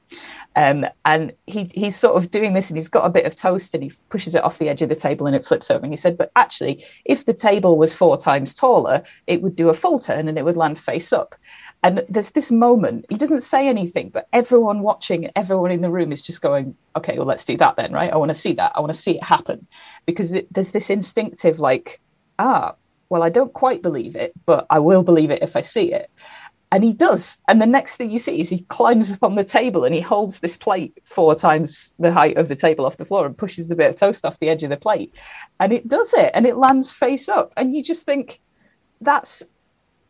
Um, and he, he's sort of doing this and he's got a bit of toast and he pushes it off the edge of the table and it flips over. And he said, But actually, if the table was four times taller, it would do a full turn and it would land face up. And there's this moment, he doesn't say anything, but everyone watching, everyone in the room is just going, Okay, well, let's do that then, right? I want to see that. I want to see it happen. Because it, there's this instinctive, like, ah, well, I don't quite believe it, but I will believe it if I see it. And he does. And the next thing you see is he climbs up on the table and he holds this plate four times the height of the table off the floor and pushes the bit of toast off the edge of the plate. And it does it and it lands face up. And you just think, that's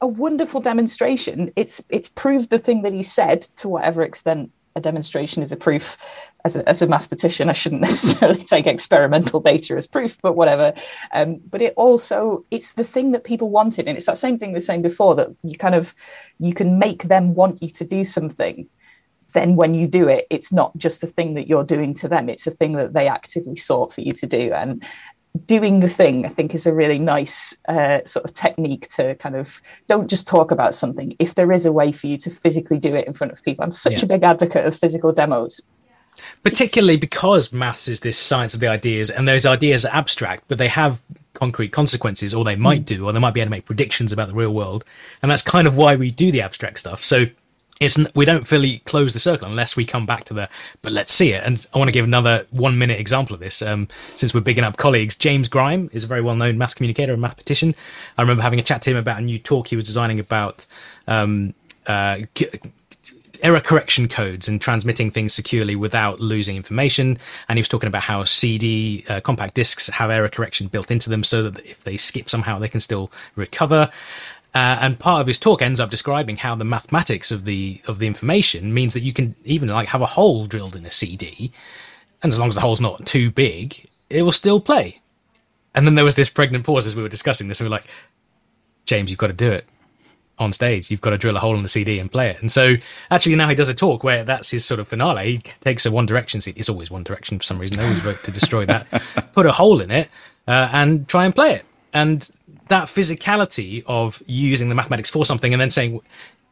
a wonderful demonstration. It's it's proved the thing that he said to whatever extent a demonstration is a proof. As a, as a mathematician, I shouldn't necessarily take experimental data as proof, but whatever. Um, but it also it's the thing that people wanted, and it's that same thing we were saying before that you kind of you can make them want you to do something. Then when you do it, it's not just a thing that you're doing to them; it's a thing that they actively sought for you to do. And doing the thing i think is a really nice uh, sort of technique to kind of don't just talk about something. If there is a way for you to physically do it in front of people i'm such yeah. a big advocate of physical demos. Particularly because maths is this science of the ideas and those ideas are abstract but they have concrete consequences or they might do or they might be able to make predictions about the real world and that's kind of why we do the abstract stuff. So it's we don't fully close the circle unless we come back to the but let's see it and i want to give another one minute example of this um, since we're bigging up colleagues james grime is a very well-known maths communicator and mathematician i remember having a chat to him about a new talk he was designing about um, uh, error correction codes and transmitting things securely without losing information. And he was talking about how CD uh, compact discs have error correction built into them so that if they skip somehow, they can still recover. Uh, and part of his talk ends up describing how the mathematics of the of the information means that you can even like have a hole drilled in a CD, and as long as the hole's not too big, it will still play. And then there was this pregnant pause as we were discussing this, and we are like, James, you've got to do it on stage. You've got to drill a hole in the CD and play it. And so actually now he does a talk where that's his sort of finale. He takes a One Direction CD. It's always One Direction for some reason. They always wrote to destroy that. Put a hole in it uh, and try and play it. And that physicality of using the mathematics for something and then saying,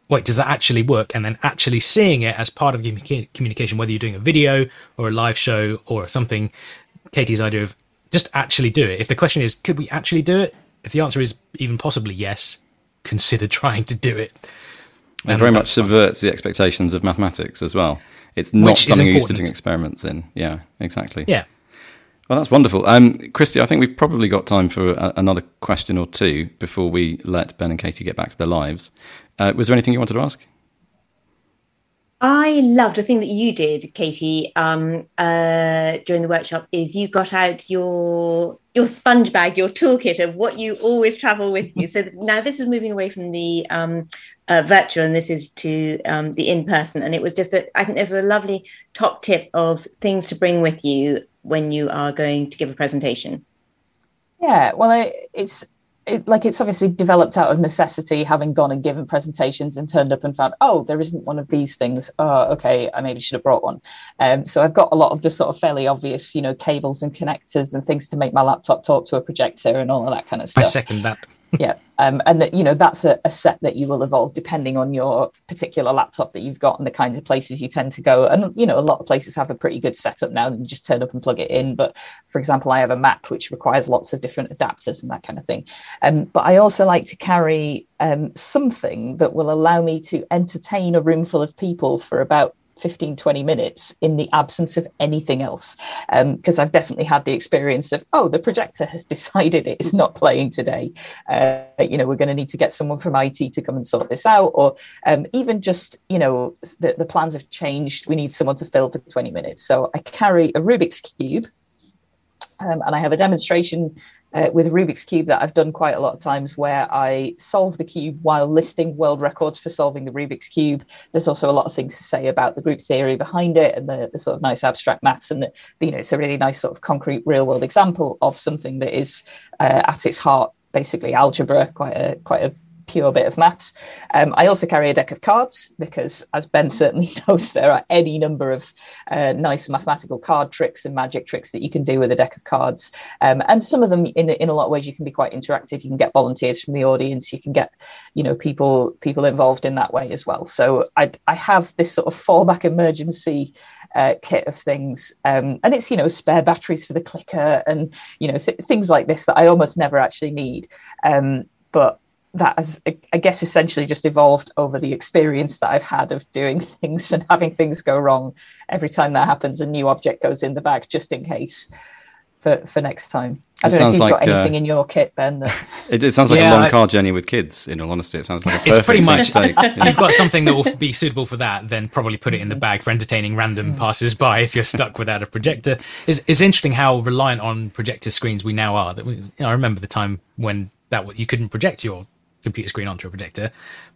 wait, does that actually work? And then actually seeing it as part of your communication, whether you're doing a video or a live show or something. Katie's idea of just actually do it. If the question is, could we actually do it? If the answer is even possibly yes, consider trying to do it. It very much subverts the expectations of mathematics as well. It's not Which something you're used to doing experiments in. Yeah, exactly. Yeah. Well, that's wonderful. Um, Christie, I think we've probably got time for a, another question or two before we let Ben and Katie get back to their lives. Uh, was there anything you wanted to ask? I loved the thing that you did, Katie, um, uh, during the workshop. Is you got out your your sponge bag, your toolkit of what you always travel with you. So now this is moving away from the um, uh, virtual, and this is to um, the in person. And it was just a, I think there's a lovely top tip of things to bring with you when you are going to give a presentation? Yeah, well, it, it's it, like it's obviously developed out of necessity, having gone and given presentations and turned up and found, oh, there isn't one of these things. Oh, okay, I maybe should have brought one. Um, so I've got a lot of the sort of fairly obvious, you know, cables and connectors and things to make my laptop talk to a projector and all of that kind of stuff. I second that yeah. Um, and that you know that's a, a, set that you will evolve depending on your particular laptop that you've got and the kinds of places you tend to go. And you know a lot of places have a pretty good setup now. And you just turn up and plug it in. But for example i have a mac which requires lots of different adapters and that kind of thing. Um, but i also like to carry um, something that will allow me to entertain a room full of people for about 15 20 minutes in the absence of anything else. Because um, i've definitely had the experience of oh the projector has decided it's not playing today. Uh, you know we're going to need to get someone from it to come and sort this out or um, even just you know the, the plans have changed. We need someone to fill for 20 minutes. So i carry a rubik's cube um, and I have a demonstration uh, with Rubik's Cube that I've done quite a lot of times where I solve the cube while listing world records for solving the Rubik's Cube. There's also a lot of things to say about the group theory behind it and the, the sort of nice abstract maths. And, the, you know, it's a really nice sort of concrete real world example of something that is uh, at its heart basically algebra, quite a quite a pure bit of maths. Um, I also carry a deck of cards because, as Ben certainly knows, there are any number of uh, nice mathematical card tricks and magic tricks that you can do with a deck of cards. Um, and some of them, in, in a lot of ways, you can be quite interactive. You can get volunteers from the audience. You can get, you know, people people involved in that way as well. So I, I have this sort of fallback emergency uh, kit of things, um, and it's you know spare batteries for the clicker and you know th- things like this that I almost never actually need. Um, but that has, I guess, essentially just evolved over the experience that I've had of doing things and having things go wrong. Every time that happens, a new object goes in the bag just in case for, for next time. I don't know if you've like, got anything uh, in your kit, Ben. That... It, it, sounds like yeah, a long I, car journey with kids. In all honesty, it sounds like a perfect it's pretty much. Take, if you've got something that will be suitable for that, then probably put it in the bag for entertaining random passers by. If you're stuck without a projector, it's, it's interesting how reliant on projector screens we now are. That we, you know, I remember the time when that you couldn't project your computer screen onto a projector,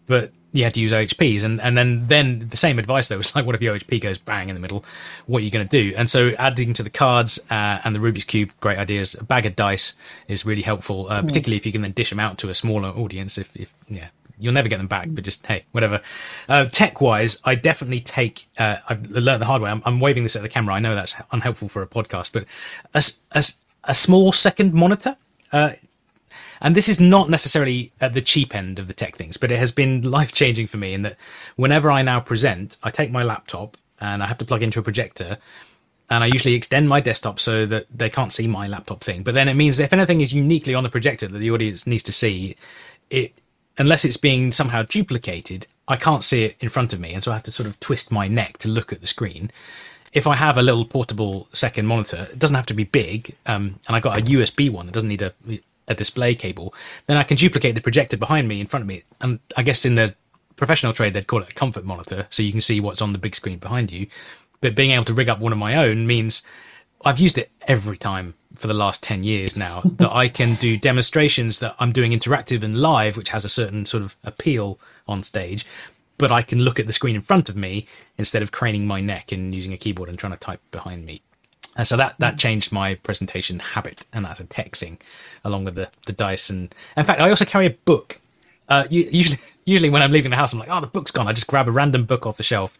but you had to use OHPs. And, and then, then the same advice though was like, what if your OHP goes bang in the middle? What are you going to do? And so adding to the cards uh, and the Rubik's Cube, great ideas. A bag of dice is really helpful, uh, mm. particularly if you can then dish them out to a smaller audience. If, if yeah, you'll never get them back, but just hey, whatever. Uh, tech wise, I definitely take. Uh, I've learned the hard way. I'm, I'm, waving this at the camera. I know that's unhelpful for a podcast, but as as a small second monitor. Uh, and this is not necessarily at the cheap end of the tech things, but it has been life changing for me in that whenever I now present, I take my laptop and I have to plug into a projector. And I usually extend my desktop so that they can't see my laptop thing. But then it means if anything is uniquely on the projector that the audience needs to see, it unless it's being somehow duplicated, I can't see it in front of me, and so I have to sort of twist my neck to look at the screen. If I have a little portable second monitor, it doesn't have to be big, um, and I got a USB one that doesn't need a a display cable, then I can duplicate the projector behind me in front of me. And I guess in the professional trade, they'd call it a comfort monitor, so you can see what's on the big screen behind you. But being able to rig up one of my own means I've used it every time for the last 10 years now that I can do demonstrations that I'm doing interactive and live, which has a certain sort of appeal on stage. But I can look at the screen in front of me instead of craning my neck and using a keyboard and trying to type behind me. And so that, that changed my presentation habit, and that's a tech thing along with the, the dice. And in fact, I also carry a book. Uh, usually, usually when I'm leaving the house, I'm like, oh, the book's gone. I just grab a random book off the shelf,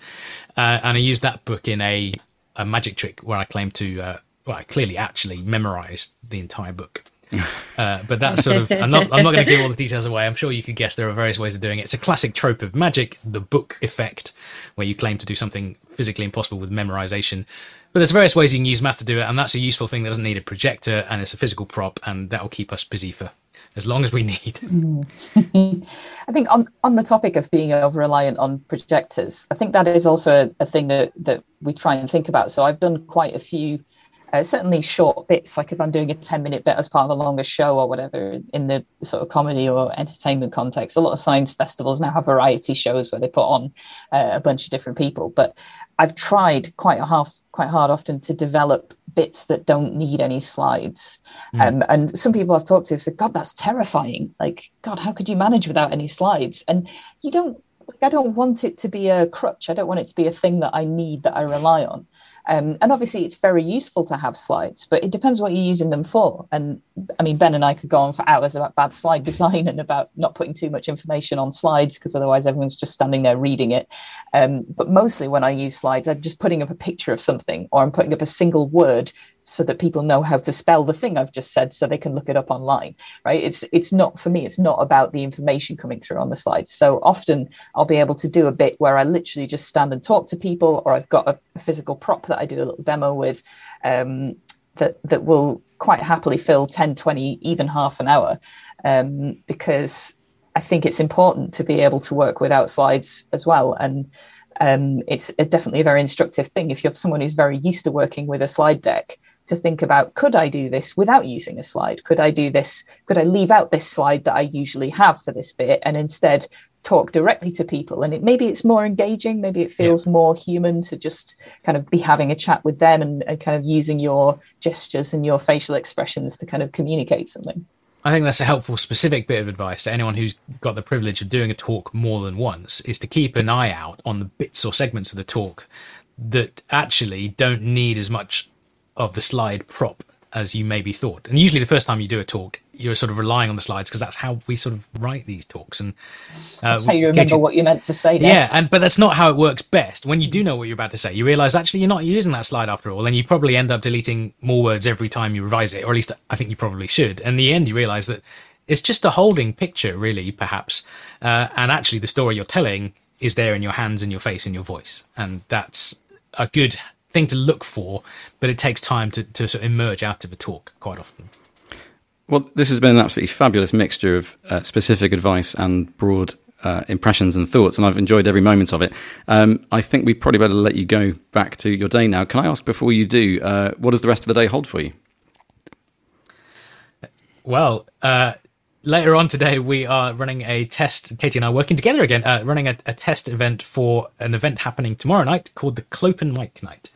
uh, and I use that book in a, a magic trick where I claim to, uh, well, I clearly actually memorized the entire book. Uh, but that's sort of I'm not I'm not going to give all the details away. I'm sure you could guess there are various ways of doing it. It's a classic trope of magic, the book effect, where you claim to do something physically impossible with memorization. But there's various ways you can use math to do it, and that's a useful thing that doesn't need a projector and it's a physical prop, and that will keep us busy for as long as we need. Mm. I think on, on the topic of being over reliant on projectors, I think that is also a, a, thing that, that we try and think about. So I've done quite a few, uh, certainly short bits, like if I'm doing a 10 minute bit as part of a longer show or whatever in the sort of comedy or entertainment context. A lot of science festivals now have variety shows where they put on uh, a bunch of different people. But I've tried quite a half quite hard often to develop bits that don't need any slides. Mm. Um, and some people I've talked to have said, God, that's terrifying. Like, God, how could you manage without any slides? And you don't, I don't want it to be a crutch. I don't want it to be a thing that I need, that I rely on. Um, and obviously, it's very useful to have slides, but it depends what you're using them for. And I mean, Ben and I could go on for hours about bad slide design and about not putting too much information on slides because otherwise everyone's just standing there reading it. Um, but mostly when I use slides, I'm just putting up a picture of something or I'm putting up a single word so that people know how to spell the thing I've just said so they can look it up online, right? It's it's not for me, it's not about the information coming through on the slides. So often I'll be able to do a bit where I literally just stand and talk to people or I've got a, a physical prop that I do a little demo with um, that that will quite happily fill 10, 20, even half an hour um, because I think it's important to be able to work without slides as well. And um, it's a, definitely a very instructive thing if you have someone who's very used to working with a slide deck to think about could I do this without using a slide? Could I do this? Could I leave out this slide that I usually have for this bit and instead talk directly to people? And it, maybe it's more engaging, maybe it feels yeah. more human to just kind of be having a chat with them and, and kind of using your gestures and your facial expressions to kind of communicate something. I think that's a helpful specific bit of advice to anyone who's got the privilege of doing a talk more than once is to keep an eye out on the bits or segments of the talk that actually don't need as much of the slide prop as you maybe thought. And usually, the first time you do a talk, you're sort of relying on the slides because that's how we sort of write these talks. And uh, that's how you remember what you meant to say. Next. Yeah, and but that's not how it works best. When you do know what you're about to say, you realise actually you're not using that slide after all, and you probably end up deleting more words every time you revise it, or at least I think you probably should. And in the end, you realise that it's just a holding picture, really, perhaps, uh, and actually the story you're telling is there in your hands and your face and your voice, and that's a good thing to look for, but it takes time to, to sort of emerge out of a talk quite often. Well, this has been an absolutely fabulous mixture of uh, specific advice and broad uh, impressions and thoughts, and I've enjoyed every moment of it. Um, I think we probably better let you go back to your day now. Can I ask before you do, uh, what does the rest of the day hold for you? Well, uh, later on today, we are running a test. Katie and I are working together again, uh, running a, a, test event for an event happening tomorrow night called the Clopen Mic Night.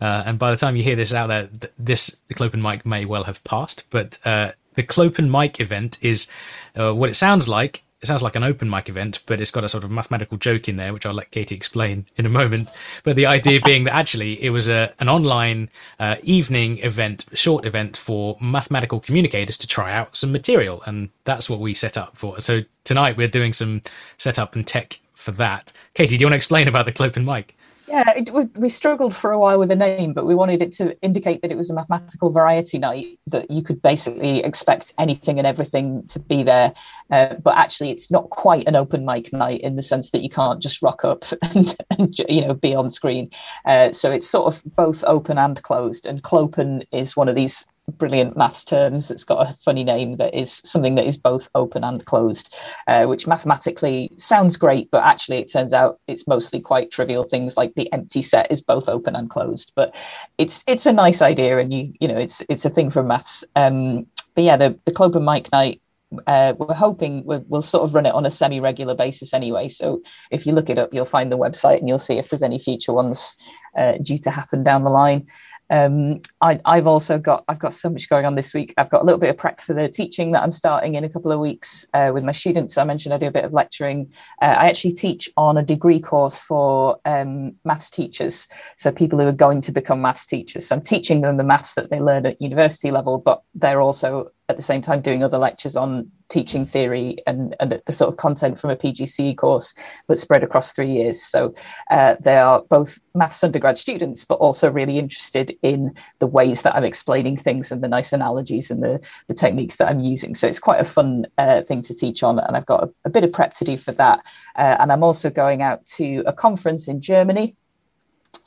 Uh, and by the time you hear this out there, th- this the Clopen Mic may well have passed. But uh, the Clopen Mic event is uh, what it sounds like it sounds like an open mic event, but it's got a sort of mathematical joke in there, which I'll let Katie explain in a moment. But the idea being that actually it was a an online uh, evening event, short event for mathematical communicators to try out some material, and that's what we set up for. So tonight we're doing some setup and tech for that. Katie, do you want to explain about the Clopen mic? Yeah, it, we, struggled for a while with the name, but we wanted it to indicate that it was a mathematical variety night, that you could basically expect anything and everything to be there. Uh, but actually, it's not quite an open mic night in the sense that you can't just rock up and, and you know be on screen. Uh, so it's sort of both open and closed. And clopen is one of these brilliant maths terms that's got a funny name that is something that is both open and closed, uh, which mathematically sounds great, but actually it turns out it's mostly quite trivial things like the empty set is both open and closed. But it's it's a nice idea, and you you know it's it's a thing for maths. Um, but yeah, the the Clopen Mic Night uh, we're hoping we'll, we'll, sort of run it on a semi-regular basis anyway. So if you look it up, you'll find the website and you'll see if there's any future ones uh, due to happen down the line. Um, I, have also got I've got so much going on this week. I've got a little bit of prep for the teaching that I'm starting in a couple of weeks uh, with my students. I mentioned I do a bit of lecturing. Uh, I actually teach on a degree course for um, maths teachers, so people who are going to become maths teachers. So I'm teaching them the maths that they learn at university level, but they're also at the same time doing other lectures on teaching theory and, and the, the, sort of content from a PGCE course, but spread across three years. So uh, they are both maths undergrad students, but also really interested in the ways that I'm explaining things and the nice analogies and the, the techniques that I'm using. So it's quite a fun uh, thing to teach on, and I've got a, a, bit of prep to do for that. Uh, and I'm also going out to a conference in Germany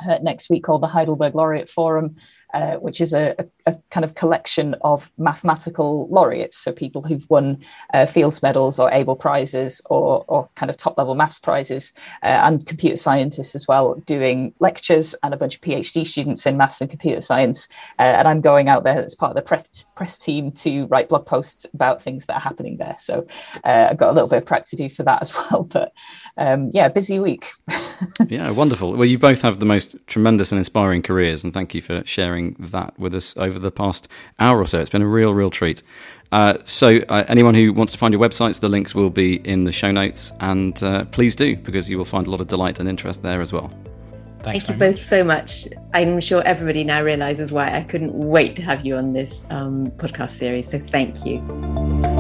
uh, next week called the Heidelberg Laureate Forum, uh, which is a, a, kind of collection of mathematical laureates, so people who've won uh, Fields medals or Abel prizes or, or kind of top level maths prizes, uh, and computer scientists as well, doing lectures and a bunch of PhD students in maths and computer science. Uh, and I'm going out there as part of the press, press team to write blog posts about things that are happening there. So uh, I've got a little bit of prep to do for that as well. But um, yeah, busy week. yeah, wonderful. Well, you both have the most tremendous and inspiring careers, and thank you for sharing that with us over the past hour or so. It's been a real, real treat. Uh, so, uh, anyone who wants to find your websites, the links will be in the show notes, and uh, please do because you will find a lot of delight and interest there as well. Thanks Thank you both much. so much. I'm sure everybody now realizes why I couldn't wait to have you on this um, podcast series. So, thank you.